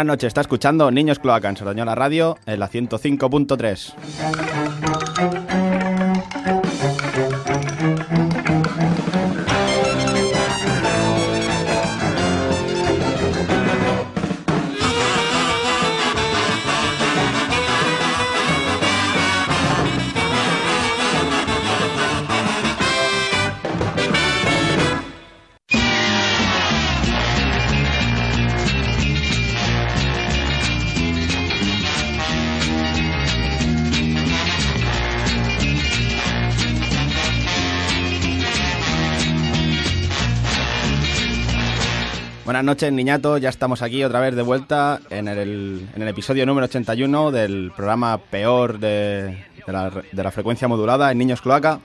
Buenas noches, está escuchando Niños Cloaca en Sardañola Radio en la 105.3. Buenas noches, niñato. Ya estamos aquí otra vez de vuelta en el, en el episodio número 81 del programa peor de, de, la, frecuencia modulada en Niños Cloaca.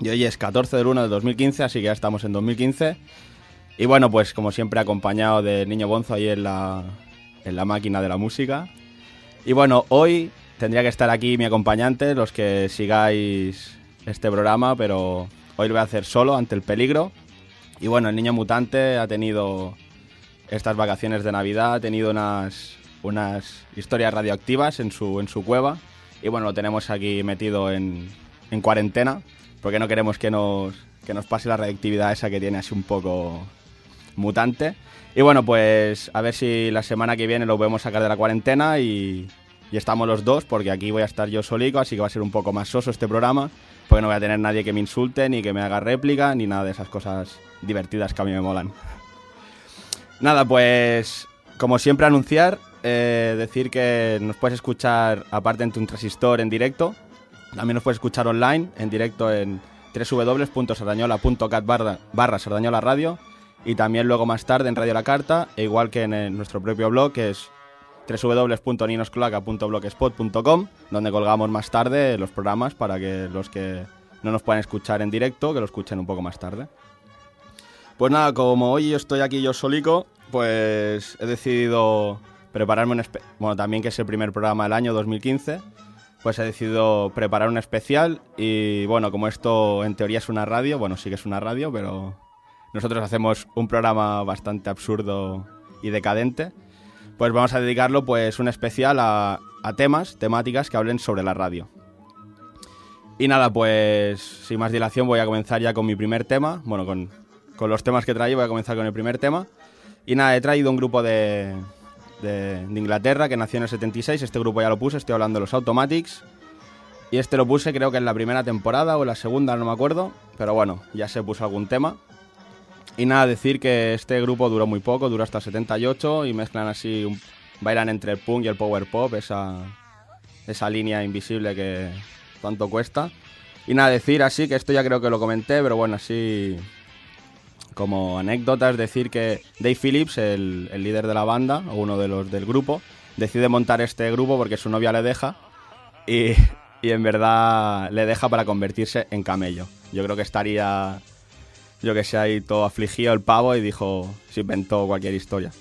Y hoy es 14 del 1 de 2015, así que ya estamos en 2015. Y bueno, pues como siempre, acompañado de Niño Bonzo ahí en la, en la máquina de la música. Y bueno, hoy tendría que estar aquí mi acompañante, los que sigáis este programa, pero hoy lo voy a hacer solo ante el peligro. Y bueno, el niño mutante ha tenido estas vacaciones de Navidad ha tenido unas, unas historias radioactivas en su, en su cueva y bueno, lo tenemos aquí metido en, en cuarentena porque no queremos que nos, que nos pase la radioactividad esa que tiene así un poco mutante. Y bueno, pues a ver si la semana que viene lo podemos sacar de la cuarentena y, y estamos los dos porque aquí voy a estar yo solico, así que va a ser un poco más soso este programa porque no voy a tener nadie que me insulte, ni que me haga réplica, ni nada de esas cosas divertidas que a mí me molan. Nada, pues como siempre anunciar, eh, decir que nos puedes escuchar aparte en tu transistor en directo, también nos puedes escuchar online en directo en www.sardañola.cat barra, Sardañola Radio y también luego más tarde en Radio La Carta, e igual que en, en nuestro propio blog que es www.ninoscloaca.blogspot.com donde colgamos más tarde los programas para que los que no nos puedan escuchar en directo, que lo escuchen un poco más tarde. Pues nada, como hoy estoy aquí yo solico, pues he decidido prepararme un... Bueno, también que es el primer programa del año 2015, pues he decidido preparar un especial y bueno, como esto en teoría es una radio, bueno, sí que es una radio, pero nosotros hacemos un programa bastante absurdo y decadente, pues vamos a dedicarlo pues un especial a, a temas, temáticas que hablen sobre la radio. Y nada, pues sin más dilación voy a comenzar ya con mi primer tema, bueno, con, con los temas que traigo voy a comenzar con el primer tema. Y nada, he traído un grupo de, de, de, Inglaterra que nació en el 76. Este grupo ya lo puse, estoy hablando de los Automatics. Y este lo puse creo que en la primera temporada o la segunda, no me acuerdo. Pero bueno, ya se puso algún tema. Y nada, decir que este grupo duró muy poco, duró hasta el 78 y mezclan así, bailan entre el punk y el power pop, esa, esa línea invisible que tanto cuesta. Y nada, decir así, que esto ya creo que lo comenté, pero bueno, así como anécdota es decir que Dave Phillips, el, el, líder de la banda, o uno de los del grupo, decide montar este grupo porque su novia le deja y, y, en verdad le deja para convertirse en camello. Yo creo que estaría, yo que sé, ahí todo afligido el pavo y dijo, se inventó cualquier historia.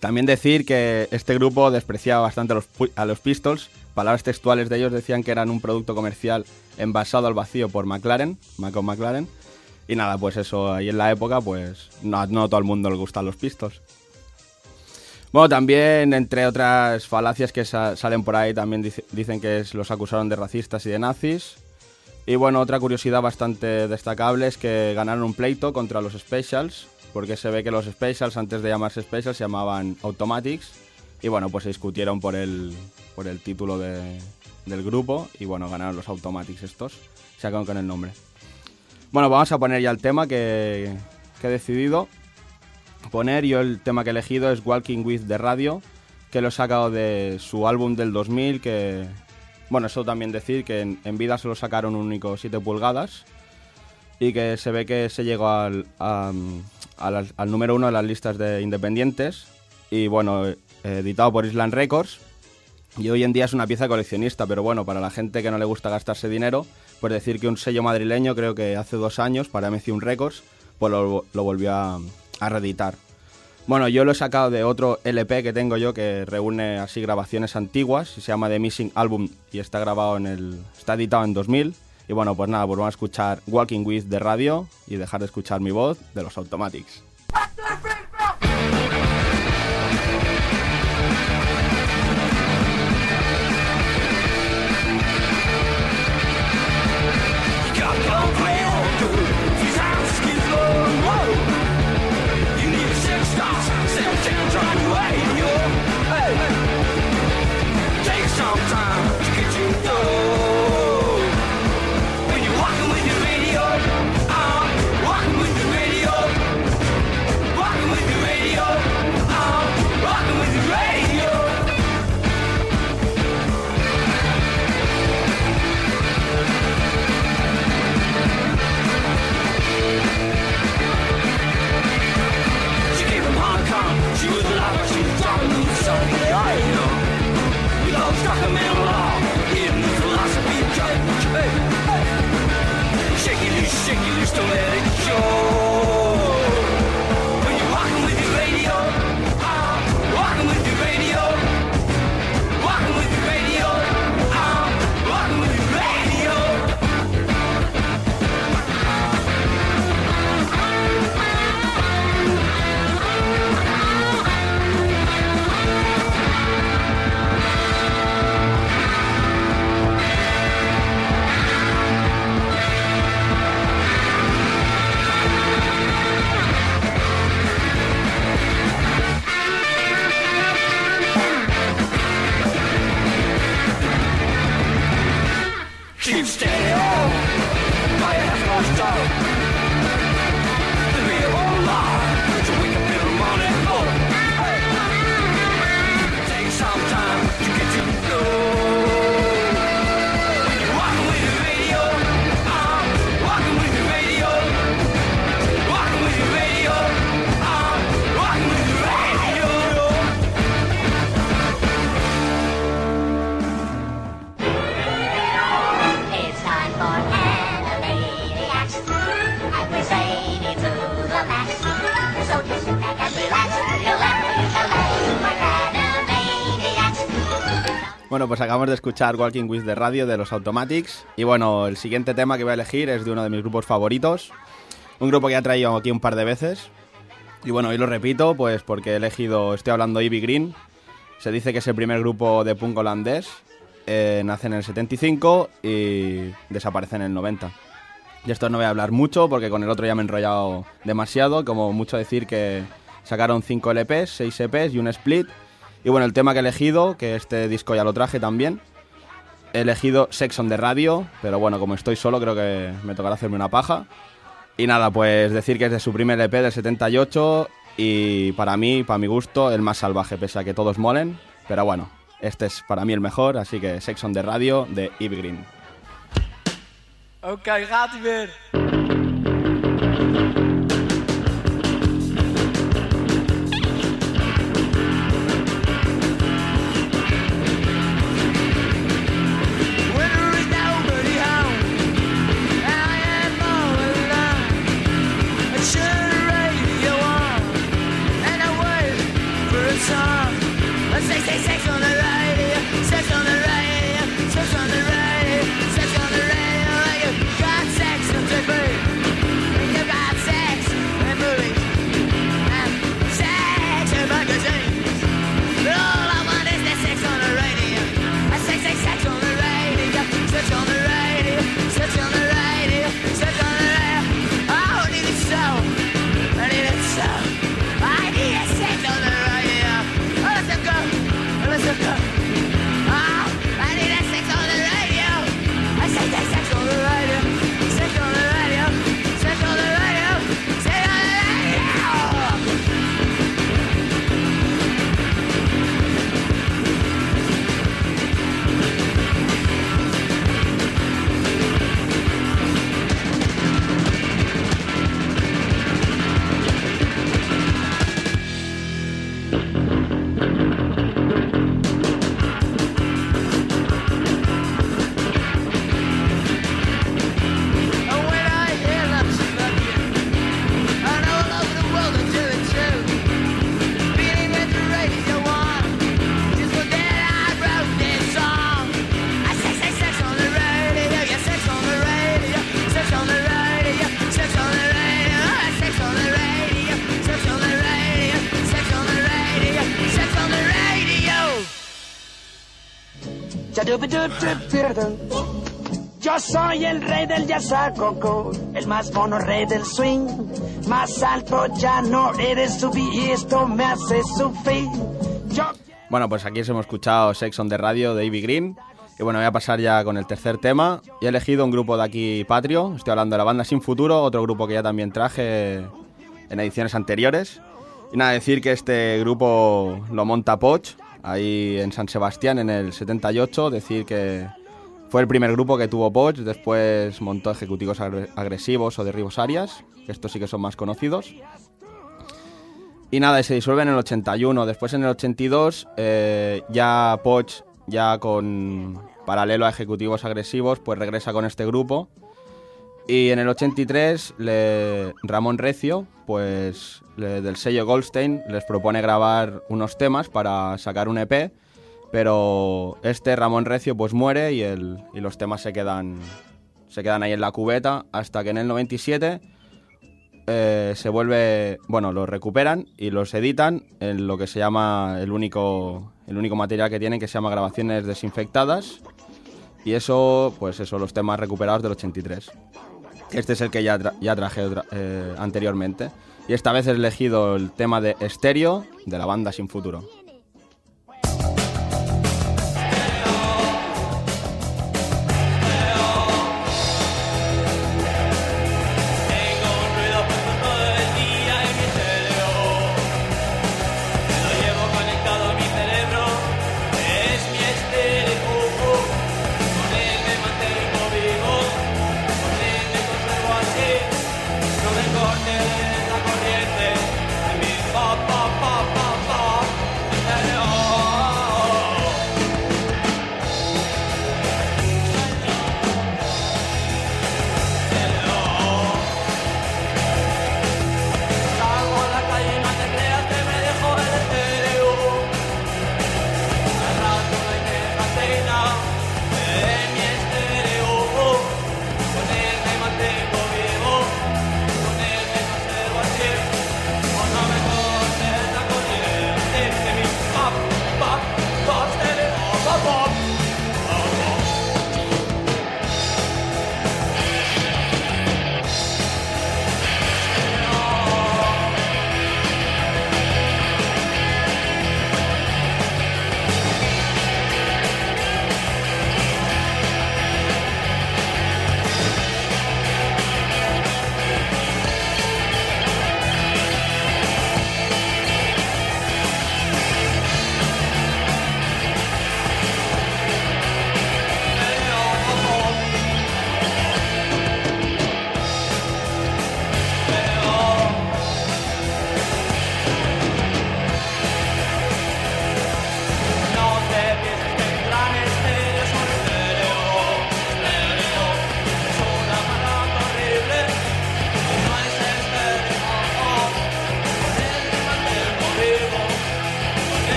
También decir que este grupo despreciaba bastante a los, a los Pistols. Palabras textuales de ellos decían que eran un producto comercial envasado al vacío por McLaren, Macon McLaren, y nada, pues eso, ahí en la época, pues no, no a todo el mundo le gustan los pistos. Bueno, también, entre otras falacias que sa salen por ahí, también dice dicen que los acusaron de racistas y de nazis. Y bueno, otra curiosidad bastante destacable es que ganaron un pleito contra los Specials, porque se ve que los Specials, antes de llamarse Specials, se llamaban Automatics. Y bueno, pues se discutieron por el, por el título de, del grupo, y bueno, ganaron los Automatics estos, se acaban con el nombre. Bueno, vamos a poner ya el tema que, he decidido poner. Yo el tema que he elegido es Walking with the Radio, que lo he sacado de su álbum del 2000, que... Bueno, eso también decir que en, en vida solo sacaron un único 7 pulgadas y que se ve que se llegó al, al, al número uno de las listas de independientes y bueno, editado por Island Records. Y hoy en día es una pieza coleccionista, pero bueno, para la gente que no le gusta gastarse dinero, pues decir que un sello madrileño, creo que hace dos años, para MC1 Records, pues lo, lo volvió a, a, reeditar. Bueno, yo lo he sacado de otro LP que tengo yo que reúne así grabaciones antiguas, se llama The Missing Album y está grabado en el. está editado en 2000. Y bueno, pues nada, pues vamos a escuchar Walking With de radio y dejar de escuchar mi voz de los Automatics. Bueno, pues acabamos de escuchar Walking with the Radio de los Automatics. Y bueno, el siguiente tema que voy a elegir es de uno de mis grupos favoritos. Un grupo que he traído aquí un par de veces. Y bueno, hoy lo repito, pues porque he elegido, estoy hablando de Ivy Green. Se dice que es el primer grupo de punk holandés. Eh, nace en el 75 y desaparece en el 90. Y esto no voy a hablar mucho porque con el otro ya me he enrollado demasiado. Como mucho decir que sacaron 5 LPs, 6 EPs y un split y bueno, el tema que he elegido, que este disco ya lo traje también, he elegido Sex on the Radio, pero bueno, como estoy solo creo que me tocará hacerme una paja. Y nada, pues decir que es de su primer EP del 78 y para mí, para mi gusto, el más salvaje, pese a que todos molen. Pero bueno, este es para mí el mejor, así que Sex on the Radio de Eve Green. Ok, gaat Yo soy el rey del coco, el más mono rey del swing. Más alto ya no eres subir y esto me hace sufrir. Bueno, pues aquí hemos escuchado Sex on the Radio de Ivy Green. Y bueno, voy a pasar ya con el tercer tema. He elegido un grupo de aquí, Patrio. Estoy hablando de la banda Sin Futuro, otro grupo que ya también traje en ediciones anteriores. Y nada, decir que este grupo lo monta Poch, ahí en San Sebastián en el 78. Decir que fue el primer grupo que tuvo Poch, después montó Ejecutivos Agresivos o Derribos Arias, que estos sí que son más conocidos. Y nada, se disuelve en el 81. Después en el 82 eh, ya Poch, ya con paralelo a Ejecutivos Agresivos, pues regresa con este grupo. Y en el 83 le, Ramón Recio, pues del sello Goldstein, les propone grabar unos temas para sacar un EP, pero este Ramón Recio pues muere y, el, y los temas se quedan, se quedan ahí en la cubeta hasta que en el 97 eh, se vuelve, bueno, los recuperan y los editan en lo que se llama el único, el único material que tienen que se llama grabaciones desinfectadas y eso, pues eso, los temas recuperados del 83. Este es el que ya, ya traje eh, anteriormente. Y esta vez he elegido el tema de Estéreo de la banda Sin Futuro.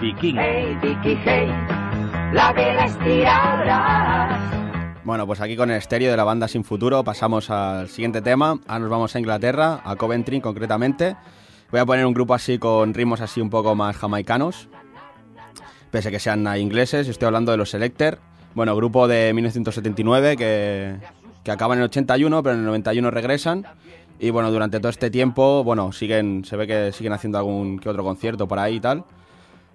Vicky, el viking. Hey, Vicky, hey, la vela estirada. Bueno, pues aquí con el estéreo de la banda Sin Futuro pasamos al siguiente tema. Ahora nos vamos a Inglaterra, a Coventry concretamente. Voy a poner un grupo así con ritmos así un poco más jamaicanos, pese a que sean ingleses. Estoy hablando de los Selecter. Bueno, grupo de 1979 que, que acaban en el 81, pero en el 91 regresan. Y bueno, durante todo este tiempo, bueno, siguen, se ve que siguen haciendo algún que otro concierto por ahí y tal.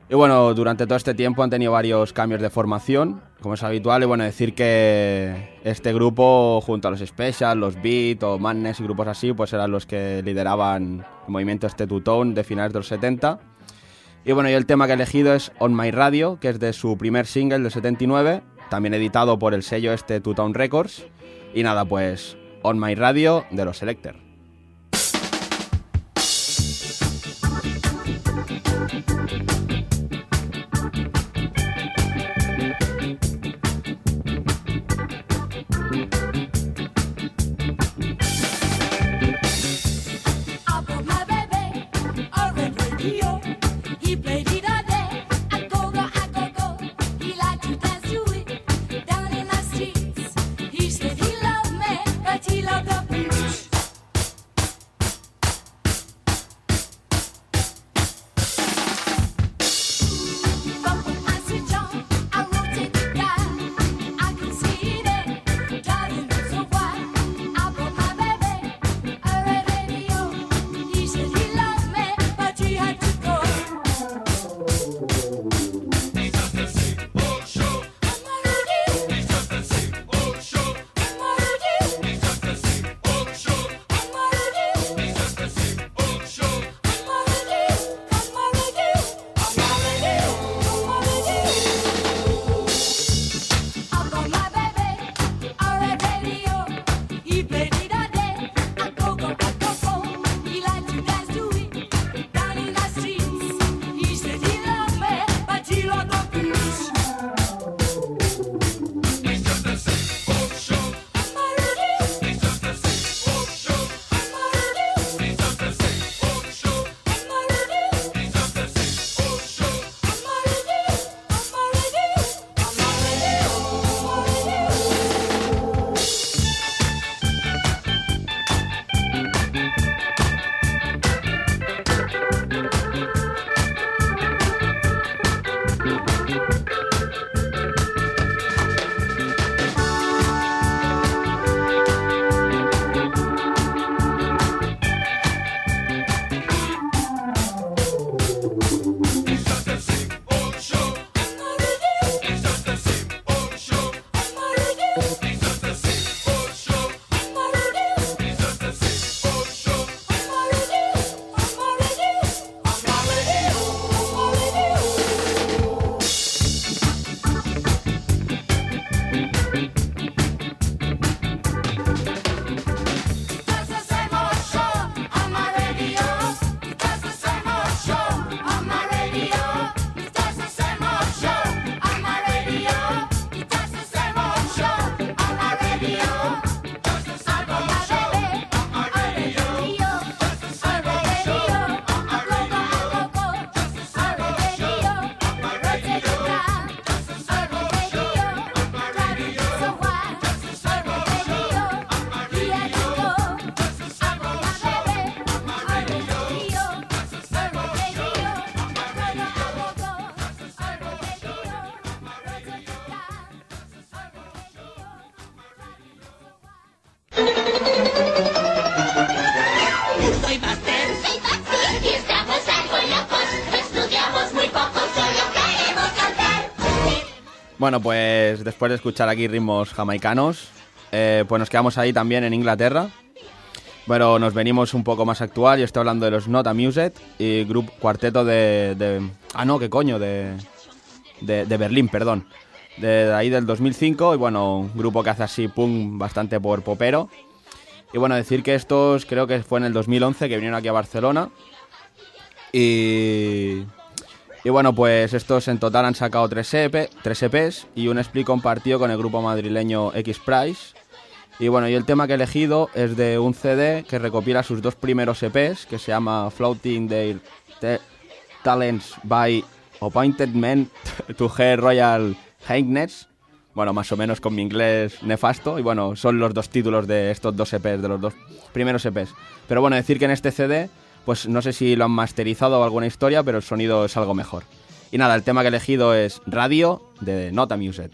Y bueno, durante todo este tiempo han tenido varios cambios de formación, como es habitual. Y bueno, decir que este grupo, junto a los Special, los Beat o Madness y grupos así, pues eran los que lideraban el movimiento este Two-Tone de finales de los 70. Y bueno, y el tema que he elegido es On My Radio, que es de su primer single del 79, también editado por el sello este Two-Tone Records. Y nada, pues On My Radio de los Selecter. Bueno, pues después de escuchar aquí ritmos jamaicanos, eh, pues nos quedamos ahí también en Inglaterra. Bueno, nos venimos un poco más actual. Yo estoy hablando de los Not Amused y grupo cuarteto de, de- Ah, no, qué coño, de, de, de Berlín, perdón. De, ahí del 2005 y bueno, un grupo que hace así punk bastante por popero. Y bueno, decir que estos creo que fue en el 2011 que vinieron aquí a Barcelona. Y, y bueno, pues estos en total han sacado tres, EP, tres EPs y un split compartido con el grupo madrileño X Price. Y bueno, y el tema que he elegido es de un CD que recopila sus dos primeros EPs, que se llama Floating Their, Talents by Appointed Men to Her Royal Highness. Bueno, más o menos con mi inglés nefasto. Y bueno, son los dos títulos de estos dos EPs, de los dos primeros EPs. Pero bueno, decir que en este CD, pues no sé si lo han masterizado o alguna historia, pero el sonido es algo mejor. Y nada, el tema que he elegido es Radio de Nota Music.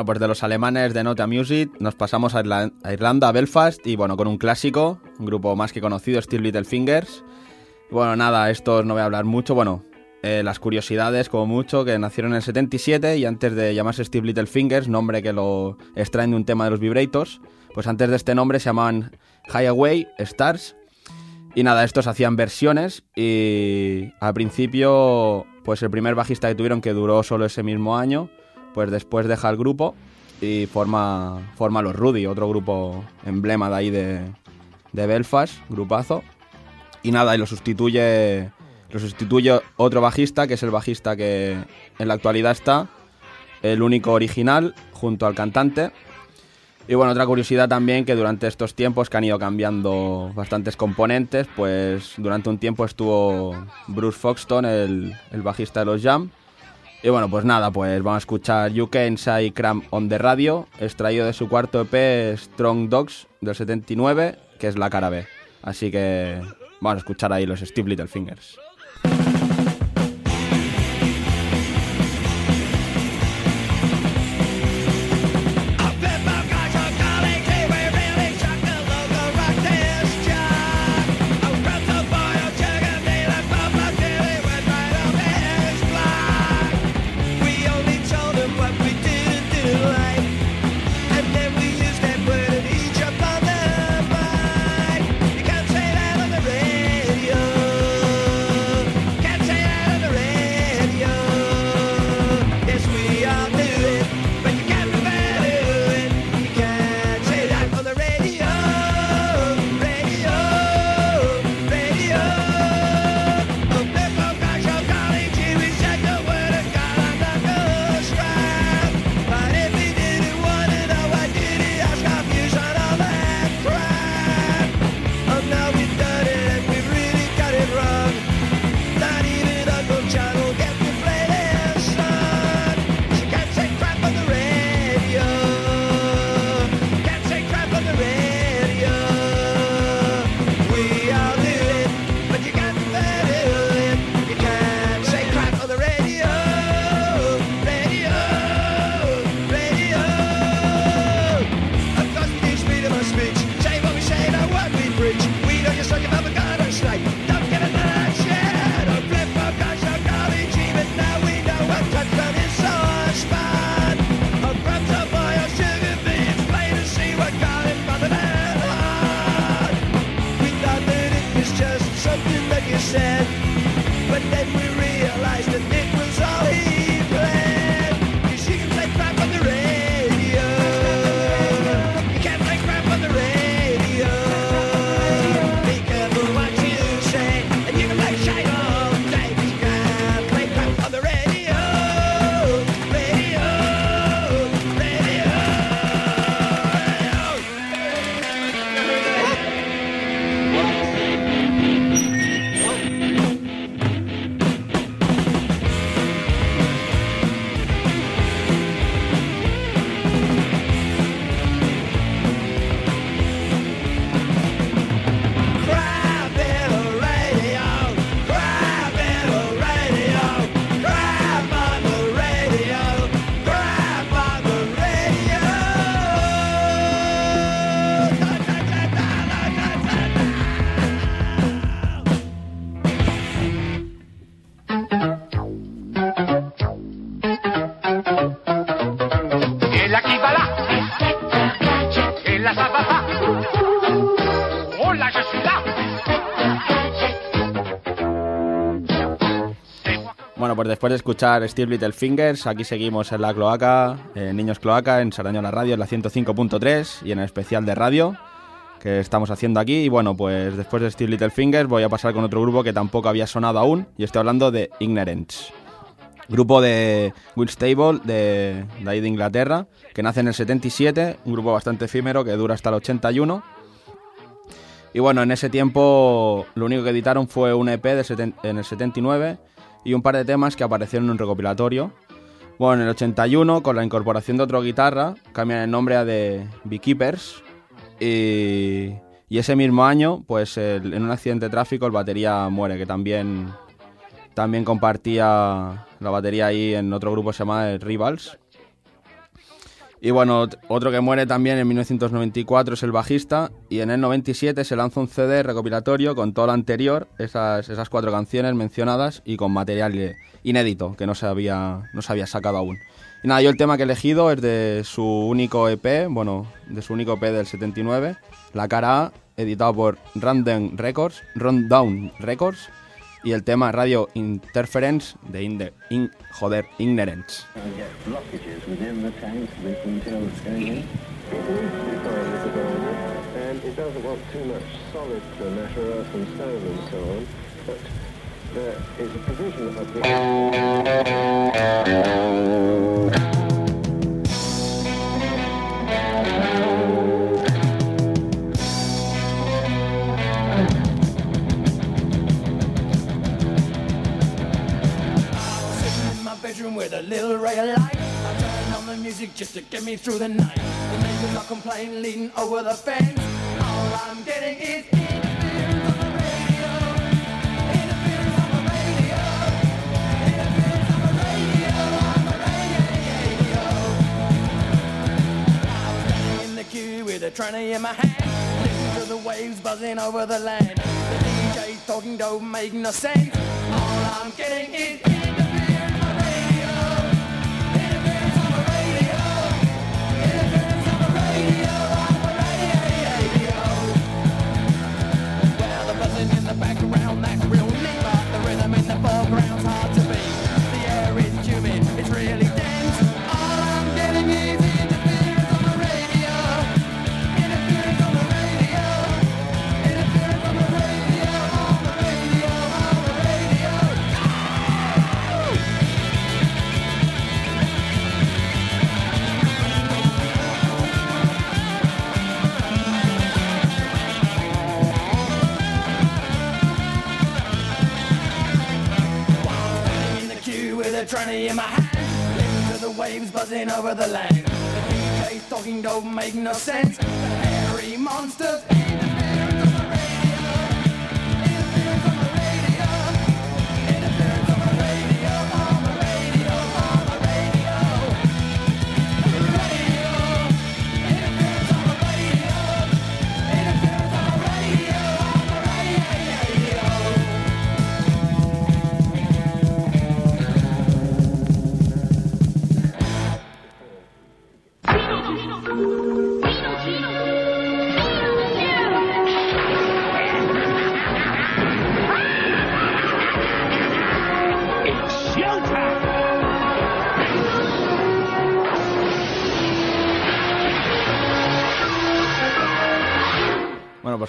Bueno, pues de los alemanes de Nota Music nos pasamos a, a Irlanda, a Belfast, y bueno, con un clásico, un grupo más que conocido, Steel Little Fingers. Bueno, nada, estos no voy a hablar mucho, bueno, eh, las curiosidades como mucho, que nacieron en el 77 y antes de llamarse Steve Little Fingers, nombre que lo extraen de un tema de los Vibrators, pues antes de este nombre se llamaban Highway Stars. Y nada, estos hacían versiones y al principio, pues el primer bajista que tuvieron que duró solo ese mismo año, pues después deja el grupo y forma, forma los Rudy, otro grupo emblema de ahí de, de Belfast, grupazo. Y nada, y lo sustituye, lo sustituye otro bajista, que es el bajista que en la actualidad está, el único original, junto al cantante. Y bueno, otra curiosidad también que durante estos tiempos que han ido cambiando bastantes componentes, pues durante un tiempo estuvo Bruce Foxton, el, el bajista de los Jam. Y bueno, pues nada, pues vamos a escuchar Can Say Cram on the Radio, extraído de su cuarto EP Strong Dogs del 79, que es la cara B. Así que vamos a escuchar ahí los Steve Little Fingers. Después de escuchar Steve Little Fingers, aquí seguimos en la cloaca, en Niños Cloaca, en Sarañola Radio, en la 105.3 y en el especial de radio que estamos haciendo aquí. Y bueno, pues después de Steve Little Fingers voy a pasar con otro grupo que tampoco había sonado aún y estoy hablando de Ignorance. Grupo de Winstable de, de ahí de Inglaterra, que nace en el 77, un grupo bastante efímero que dura hasta el 81. Y bueno, en ese tiempo lo único que editaron fue un EP de en el 79 y un par de temas que aparecieron en un recopilatorio. Bueno, en el 81, con la incorporación de otra guitarra, cambian el nombre a The Beekeepers. Y, y ese mismo año, pues el- en un accidente de tráfico, el batería muere, que también, también compartía la batería ahí en otro grupo que se llama Rivals. Y bueno, ot- otro que muere también en 1994 es el bajista y en el 97 se lanza un CD recopilatorio con todo lo anterior, esas, esas cuatro canciones mencionadas y con material inédito que no se, había, no se había sacado aún. Y nada, yo el tema que he elegido es de su único EP, bueno, de su único EP del 79, la cara A, editado por Rundown Records, Rundown Records, y el tema Radio Interference de Inde, In- joder, Ignorance. get blockages within the tank, this with a little ray of light. I turn on the music just to get me through the night. The neighbors are complaining, leaning over the fence. All I'm getting is interference on the radio. Interference on the radio. Interference on the radio. On the radio. I was standing in the queue with a tranny in my hand. Listening to the waves buzzing over the land. The DJ's talking don't make no sense. All I'm getting is tranny in my hand. Listen to the waves buzzing over the land. The DJ's talking don't make no sense. The hairy monsters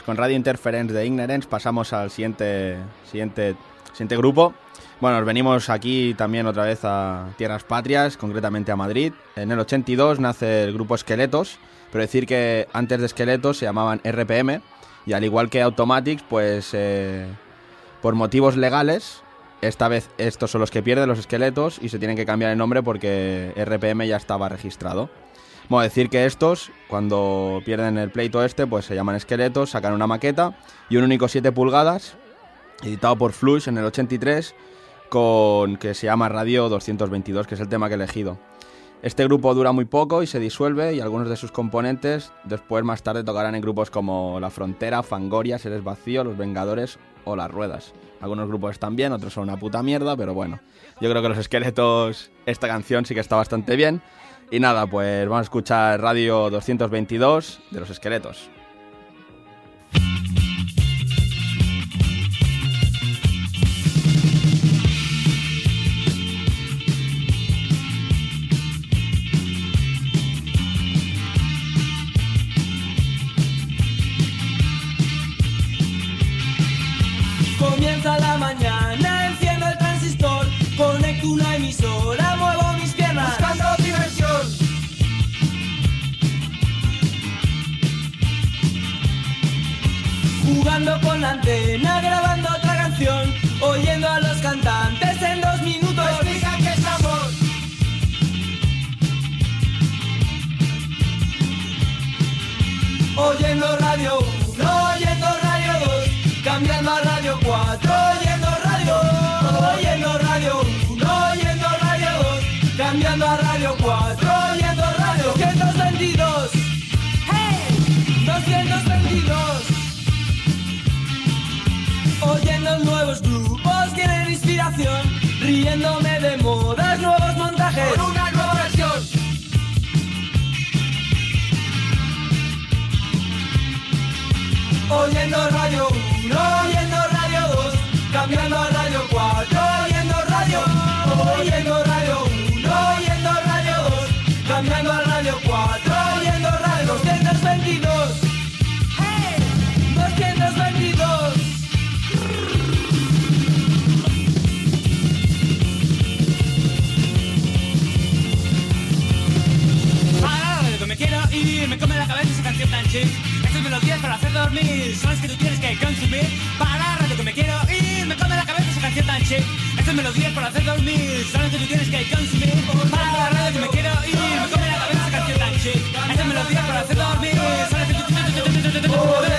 pues con Radio Interference de Ignorance pasamos al siguiente, siguiente, siguiente grupo. Bueno, venimos aquí también otra vez a Tierras Patrias, concretamente a Madrid. En el 82 nace el grupo Esqueletos, pero decir que antes de Esqueletos se llamaban RPM y al igual que Automatics, pues eh, por motivos legales, esta vez estos son los que pierden los esqueletos y se tienen que cambiar el nombre porque RPM ya estaba registrado. Bueno, decir que estos, cuando pierden el pleito este, pues se llaman esqueletos, sacan una maqueta y un único 7 pulgadas, editado por Flush en el 83, con que se llama Radio 222, que es el tema que he elegido. Este grupo dura muy poco y se disuelve y algunos de sus componentes después más tarde tocarán en grupos como La Frontera, Fangoria, Seres Vacío, Los Vengadores o Las Ruedas. Algunos grupos están bien, otros son una puta mierda, pero bueno. Yo creo que los esqueletos, esta canción sí que está bastante bien. Y nada, pues vamos a escuchar Radio 222 de los esqueletos. Jugando con la antena, grabando otra canción, oyendo a los cantantes en dos inspiración, riéndome de modas, nuevos montajes. Con una nueva versión. Oyendo radio 1, oyendo radio 2, cambiando a radio 4, oyendo radio, oyendo radio Estas melodías para hacer dormir son que tú tienes que consumir. Para la radio que me quiero ir, me come la cabeza esa canción tan chic. Estas melodías para hacer dormir son que tú tienes que consumir. Para la radio que me quiero ir, me come la cabeza esa canción tan chic. Estas melodías para hacer dormir son las que tú Oyendo radio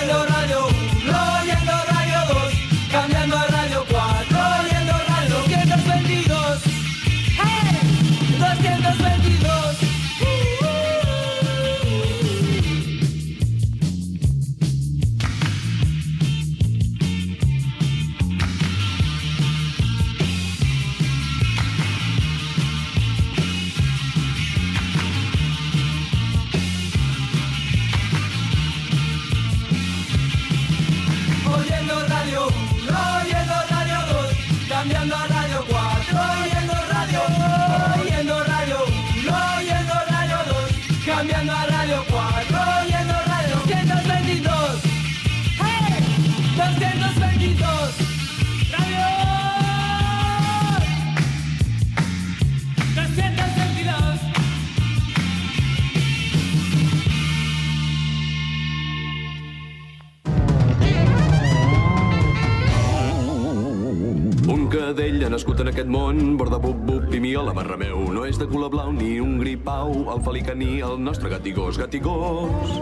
el nostre gatigós, gatigós,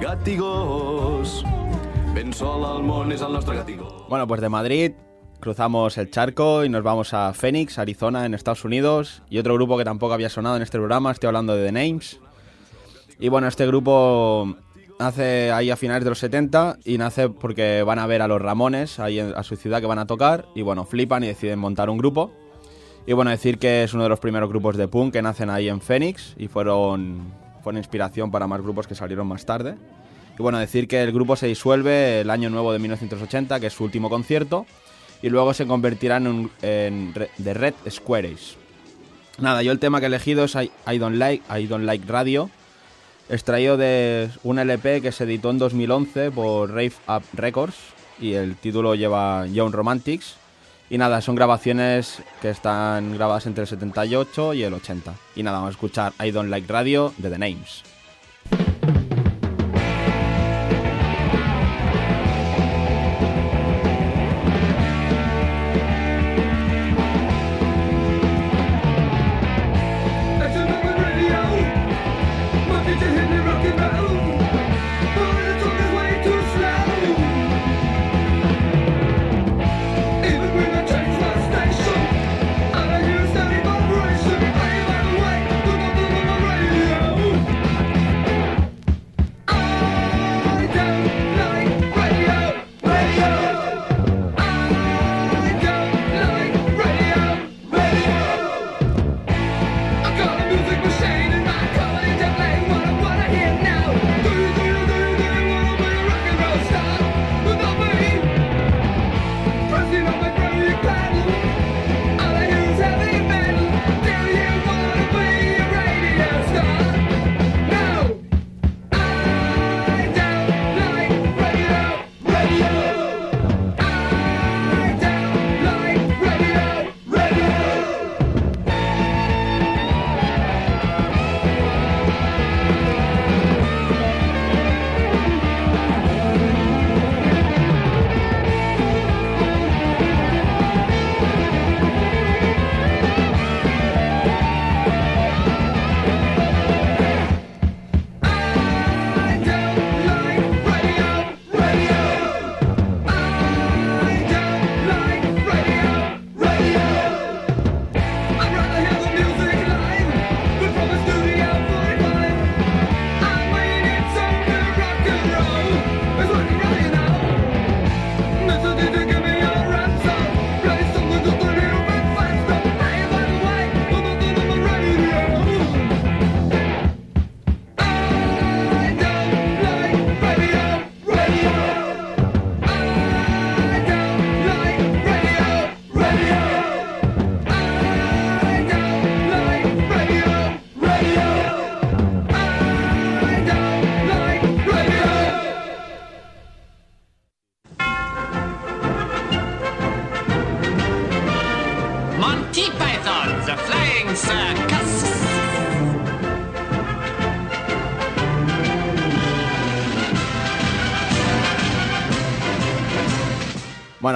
gatigós. Ben sol al món és el nostre. Bueno, pues de Madrid cruzamos el charco y nos vamos a Phoenix, Arizona, en Estados Unidos. Y otro grupo que tampoco había sonado en este programa, estoy hablando de The Names. Y bueno, este grupo nace ahí a finales de los 70 y nace porque van a ver a los Ramones ahí a su ciudad que van a tocar y bueno, flipan y deciden montar un grupo. Y bueno, decir que es uno de los primeros grupos de punk que nacen ahí en Phoenix y fueron, fueron inspiración para más grupos que salieron más tarde. Y bueno, decir que el grupo se disuelve el año nuevo de 1980, que es su último concierto, y luego se convertirán en, en The Red Squares. Nada, yo el tema que he elegido es I, I Don't Like, I Don't Like Radio, extraído de un LP que se editó en 2011 por Rave Up Records y el título lleva Young Romantics. Y nada, son grabaciones que están grabadas entre el 78 y el 80. Y nada, vamos a escuchar I Don't Like Radio de The Names.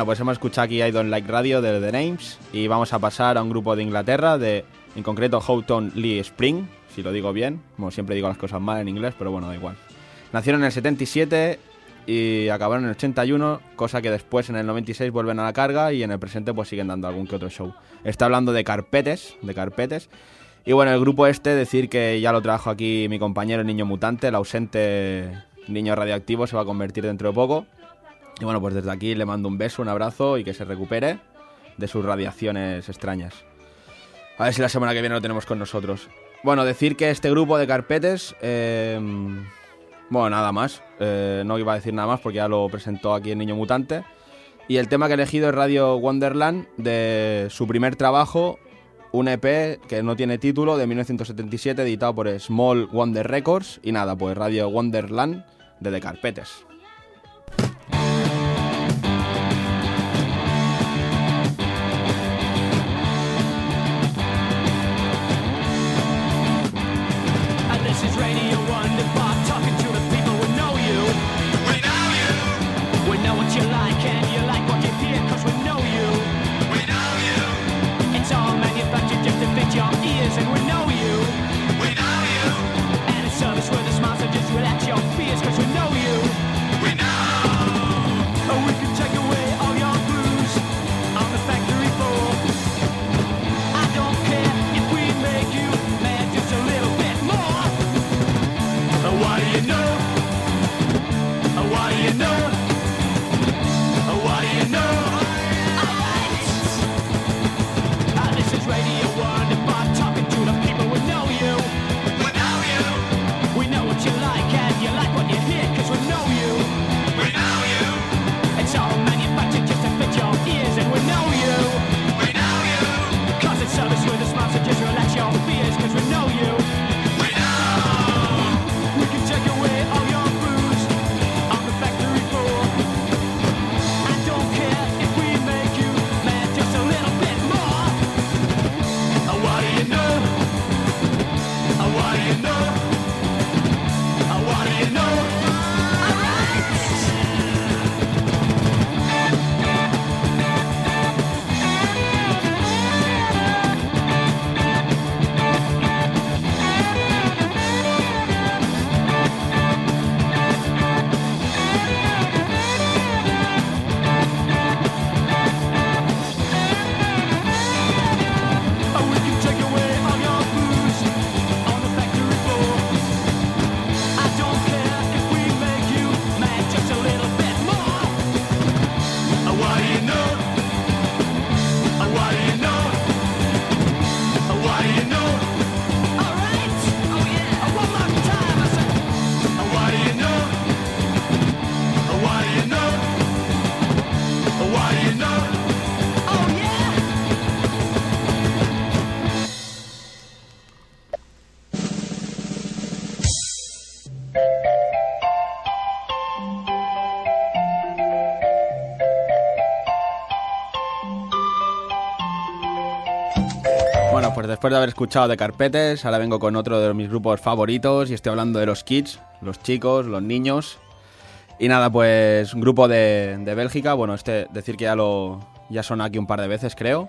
Pues hemos escuchado aquí I Don't Like Radio de The Names y vamos a pasar a un grupo de Inglaterra, de en concreto Houghton Lee Spring, si lo digo bien, como siempre digo las cosas mal en inglés, pero bueno, da igual. Nacieron en el 77 y acabaron en el 81, cosa que después en el 96 vuelven a la carga y en el presente pues siguen dando algún que otro show. Está hablando de Carpetes, de Carpetes. Y bueno, el grupo este, decir que ya lo trajo aquí mi compañero el Niño Mutante, el ausente niño radioactivo se va a convertir dentro de poco. Y bueno, pues desde aquí le mando un beso, un abrazo y que se recupere de sus radiaciones extrañas. A ver si la semana que viene lo tenemos con nosotros. Bueno, decir que este grupo de carpetes... eh, bueno, nada más. Eh, no iba a decir nada más porque ya lo presentó aquí el Niño Mutante. Y el tema que he elegido es Radio Wonderland de su primer trabajo, un EP que no tiene título, de 1977, editado por Small Wonder Records. Y nada, pues Radio Wonderland de The Carpetes. Después de haber escuchado de Carpetes, ahora vengo con otro de mis grupos favoritos y estoy hablando de los kids, los chicos, los niños. Y nada, pues un grupo de, de Bélgica, bueno, este decir que ya lo ya son aquí un par de veces, creo.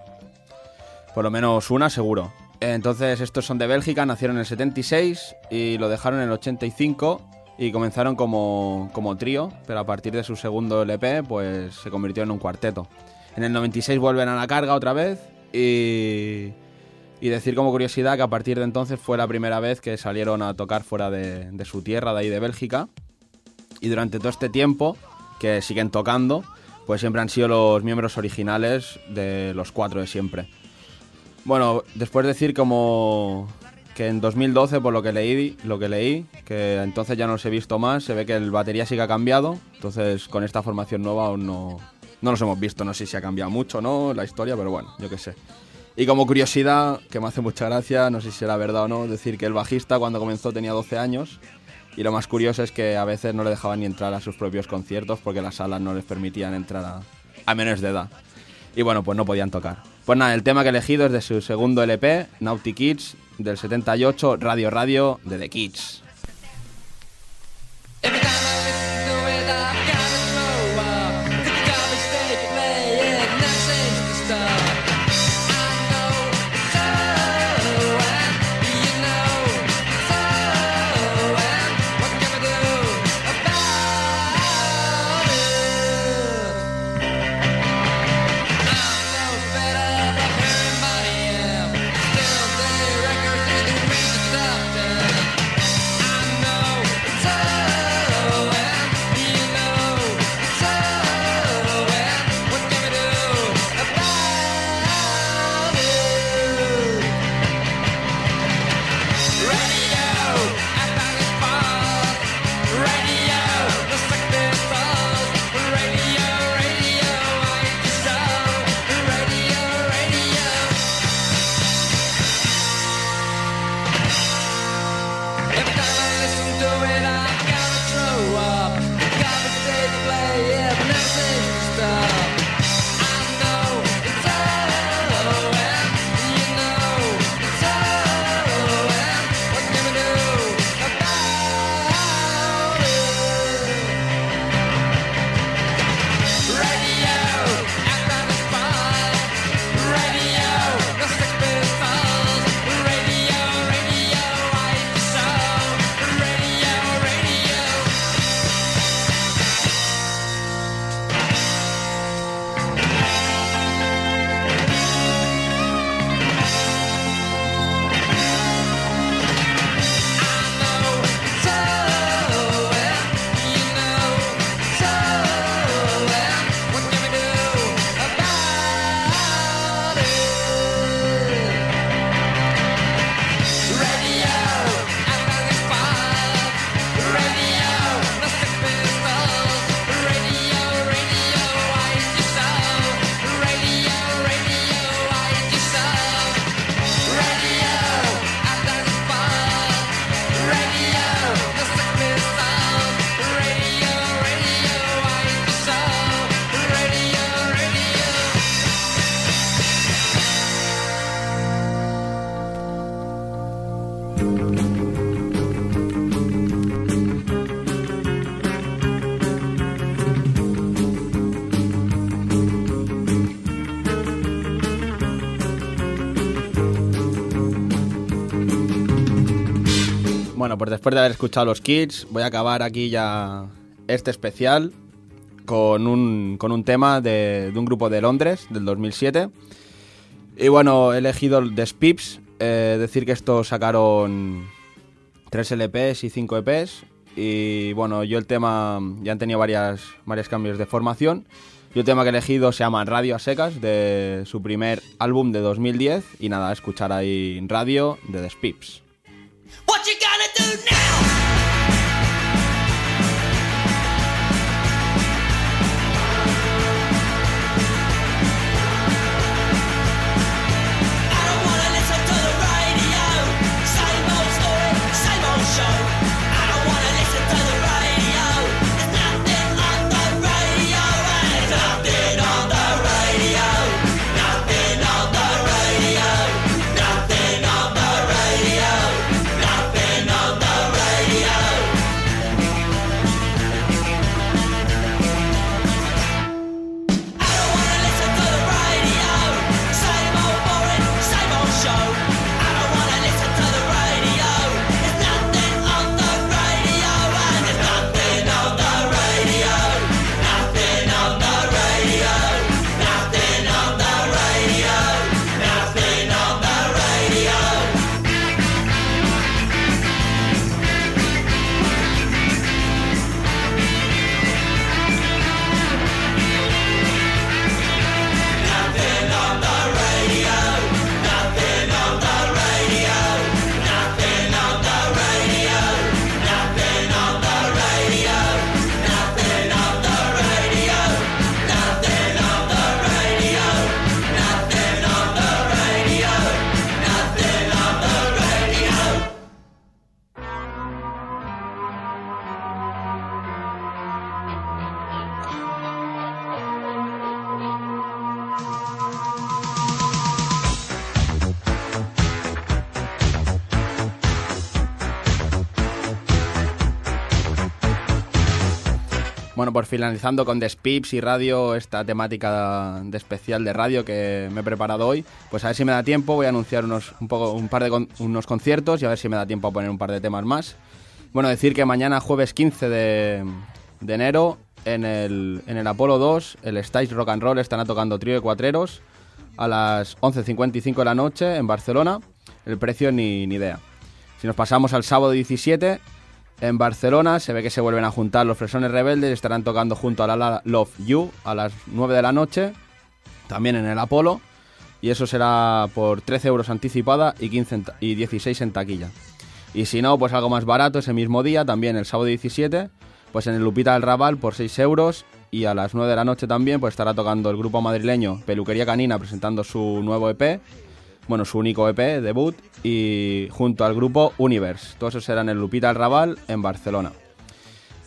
Por lo menos una, seguro. Entonces, estos son de Bélgica, nacieron en el 76 y lo dejaron en el 85 y comenzaron como, como trío, pero a partir de su segundo LP, pues se convirtió en un cuarteto. En el 96 vuelven a la carga otra vez y, y decir como curiosidad que a partir de entonces fue la primera vez que salieron a tocar fuera de, su tierra, de ahí de Bélgica. Y durante todo este tiempo, que siguen tocando, pues siempre han sido los miembros originales de los cuatro de siempre. Bueno, después decir como que en 2012, por lo que leí, lo que leí, que entonces ya no los he visto más, se ve que el batería sí que ha cambiado, entonces con esta formación nueva aún no, no los hemos visto, no sé si ha cambiado mucho no la historia, pero bueno, yo qué sé. Y como curiosidad, que me hace mucha gracia, no sé si será verdad o no, decir que el bajista cuando comenzó tenía 12 años y lo más curioso es que a veces no le dejaban ni entrar a sus propios conciertos porque las salas no les permitían entrar a, a menores de edad. Y bueno, pues no podían tocar. Pues nada, el tema que he elegido es de su segundo LP, Naughty Kids, del 78, Radio Radio, de The Kids. Bueno, pues después de haber escuchado los Kids, voy a acabar aquí ya este especial con un, con un tema de, un grupo de Londres del 2007. Y bueno, he elegido el The Spips. eh, decir que estos sacaron 3 LPs y 5 EPs. Y bueno, yo el tema ya han tenido varias, varios cambios de formación. Yo el tema que he elegido se llama Radio a Secas, de su primer álbum de 2010. Y nada, escuchar ahí Radio de The Spips. Pues finalizando con The Spips y radio, esta temática de especial de radio que me he preparado hoy, pues a ver si me da tiempo, voy a anunciar unos, un, poco, un par de con- unos conciertos y a ver si me da tiempo a poner un par de temas más. Bueno, decir que mañana jueves 15 de, de enero en el, en el Apolo 2, el Stage Rock and Roll estará tocando trío de cuatreros a las 11.55 de la noche en Barcelona. El precio ni, ni idea. Si nos pasamos al sábado 17, en Barcelona se ve que se vuelven a juntar los Fresones Rebeldes estarán tocando junto a la Love You a las 9 de la noche, también en el Apolo. Y eso será por 13 euros anticipada y, 15 en ta- y 16 en taquilla. Y si no, pues algo más barato ese mismo día, también el sábado 17, pues en el Lupita del Raval por 6 euros. Y a las 9 de la noche también pues estará tocando el grupo madrileño Peluquería Canina presentando su nuevo EP bueno, su único EP, debut, y junto al grupo Universe. Todo eso será en el Lupita al Raval, en Barcelona.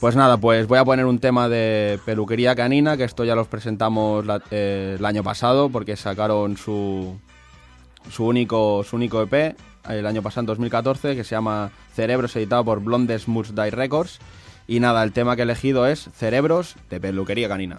Pues nada, pues voy a poner un tema de peluquería canina, que esto ya los presentamos eh, el año pasado, porque sacaron su, su, único, su único EP el año pasado, en 2014, que se llama Cerebros, editado por Blondes Must Die Records. Y nada, el tema que he elegido es Cerebros de peluquería canina.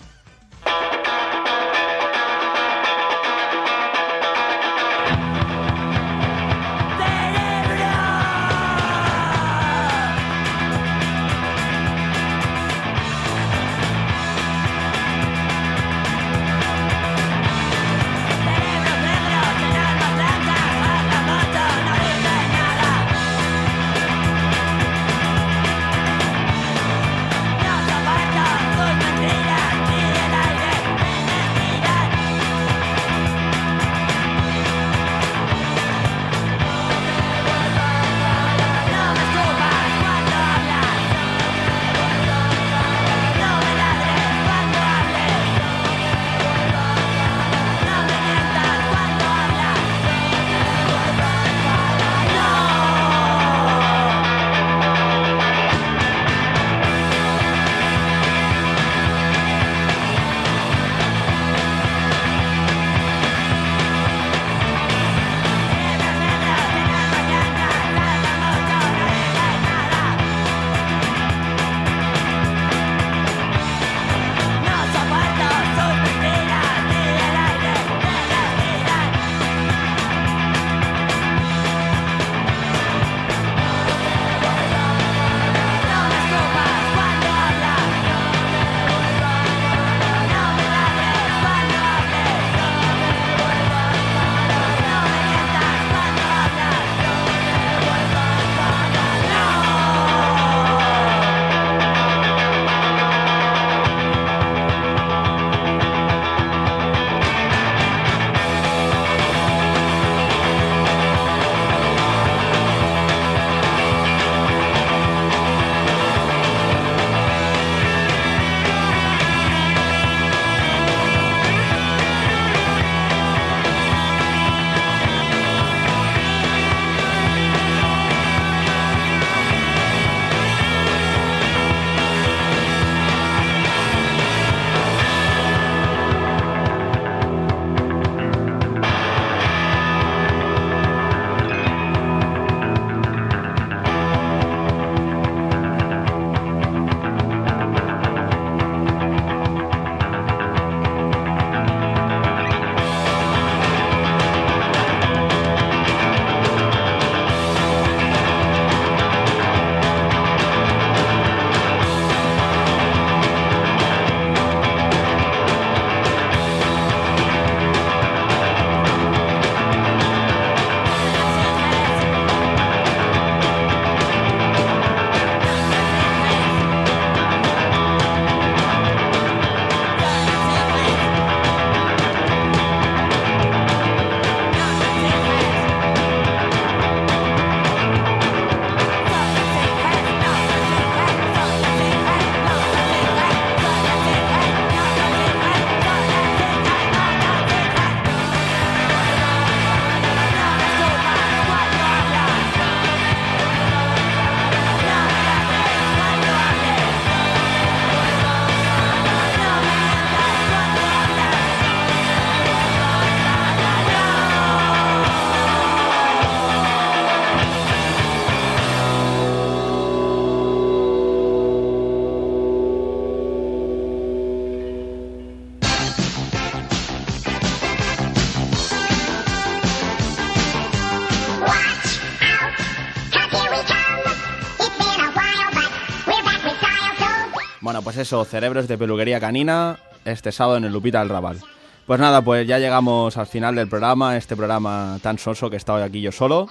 Pues eso, cerebros de peluquería canina, este sábado en el Lupita del Raval. Pues nada, pues ya llegamos al final del programa, este programa tan soso que he estado aquí yo solo.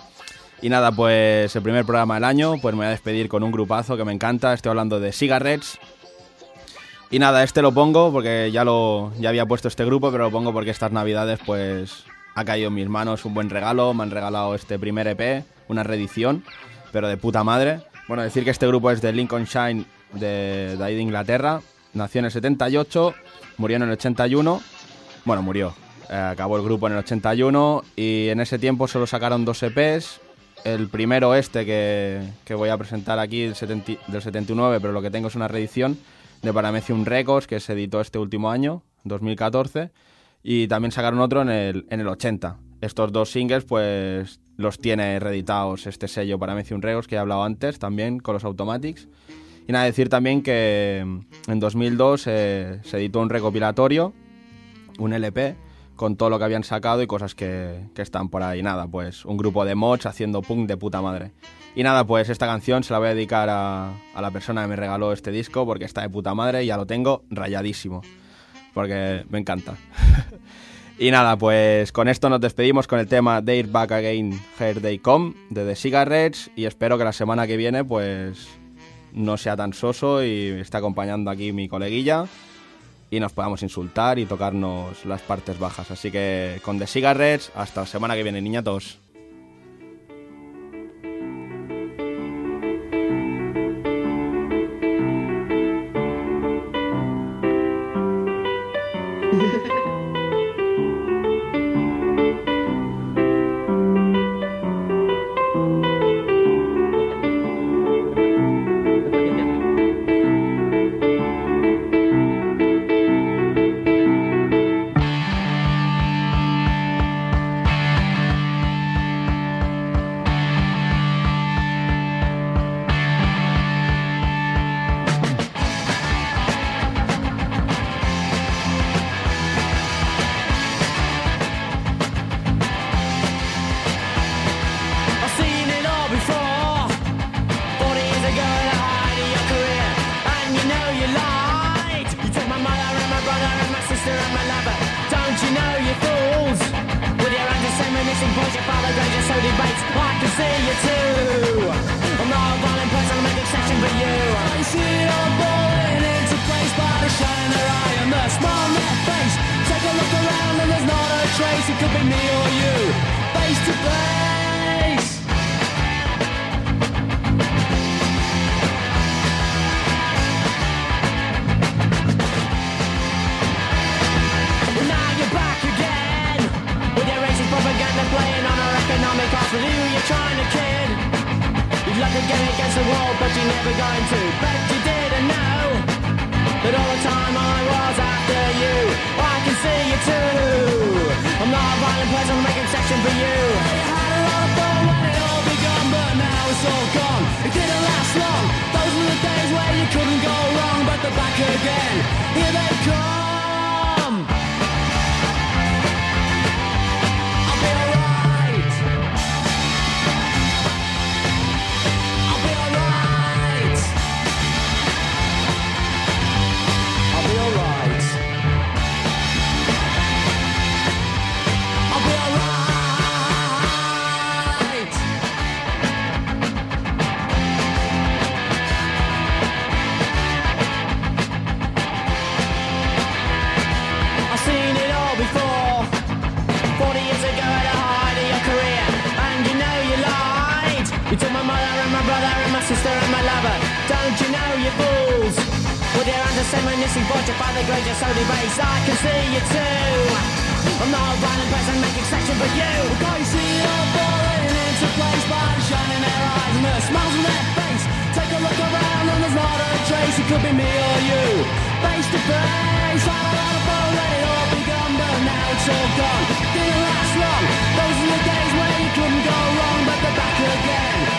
Y nada, pues el primer programa del año, pues me voy a despedir con un grupazo que me encanta, estoy hablando de Cigarettes. Y nada, este lo pongo porque ya lo ya había puesto este grupo, pero lo pongo porque estas navidades pues ha caído en mis manos un buen regalo, me han regalado este primer EP, una reedición, pero de puta madre. Bueno, decir que este grupo es de Lincolnshire de, de ahí de Inglaterra, nació en el 78, murió en el 81, bueno, murió, eh, acabó el grupo en el 81 y en ese tiempo solo sacaron dos EPs, el primero este que, que voy a presentar aquí del, 70 del 79, pero lo que tengo es una reedición de Paramecium Records que se editó este último año, 2014, y también sacaron otro en el, en el 80. Estos dos singles pues los tiene reeditados este sello Paramecium Records que he hablado antes también con los Automatics. Y nada, decir también que mm, en 2002 eh, se editó un recopilatorio, un LP, con todo lo que habían sacado y cosas que, que están por ahí. Nada, pues un grupo de mods haciendo punk de puta madre. Y nada, pues esta canción se la voy a dedicar a, a la persona que me regaló este disco porque está de puta madre y ya lo tengo rayadísimo. Porque me encanta. y nada, pues con esto nos despedimos con el tema They're Back Again, Here They Come de The Cigarettes y espero que la semana que viene pues no sea tan soso y me esté acompañando aquí mi coleguilla y nos podamos insultar y tocarnos las partes bajas. Así que con The Cigarettes, hasta la semana que viene, niñatos. Violent person, I'll make exception for you. You had a lot of fun when it all begun, but now it's all gone. same reminiscing void by the grade you're I can see you too. I'm not a violent person making exception for you. Because you see you're falling into place By the shine in their eyes and the smiles on their face. Take a look around and there's not a trace. It could be me or you. Face to face, I don't wanna fall ready begun But now it's all gone, didn't last long. Those are the days where you couldn't go wrong But they're back again.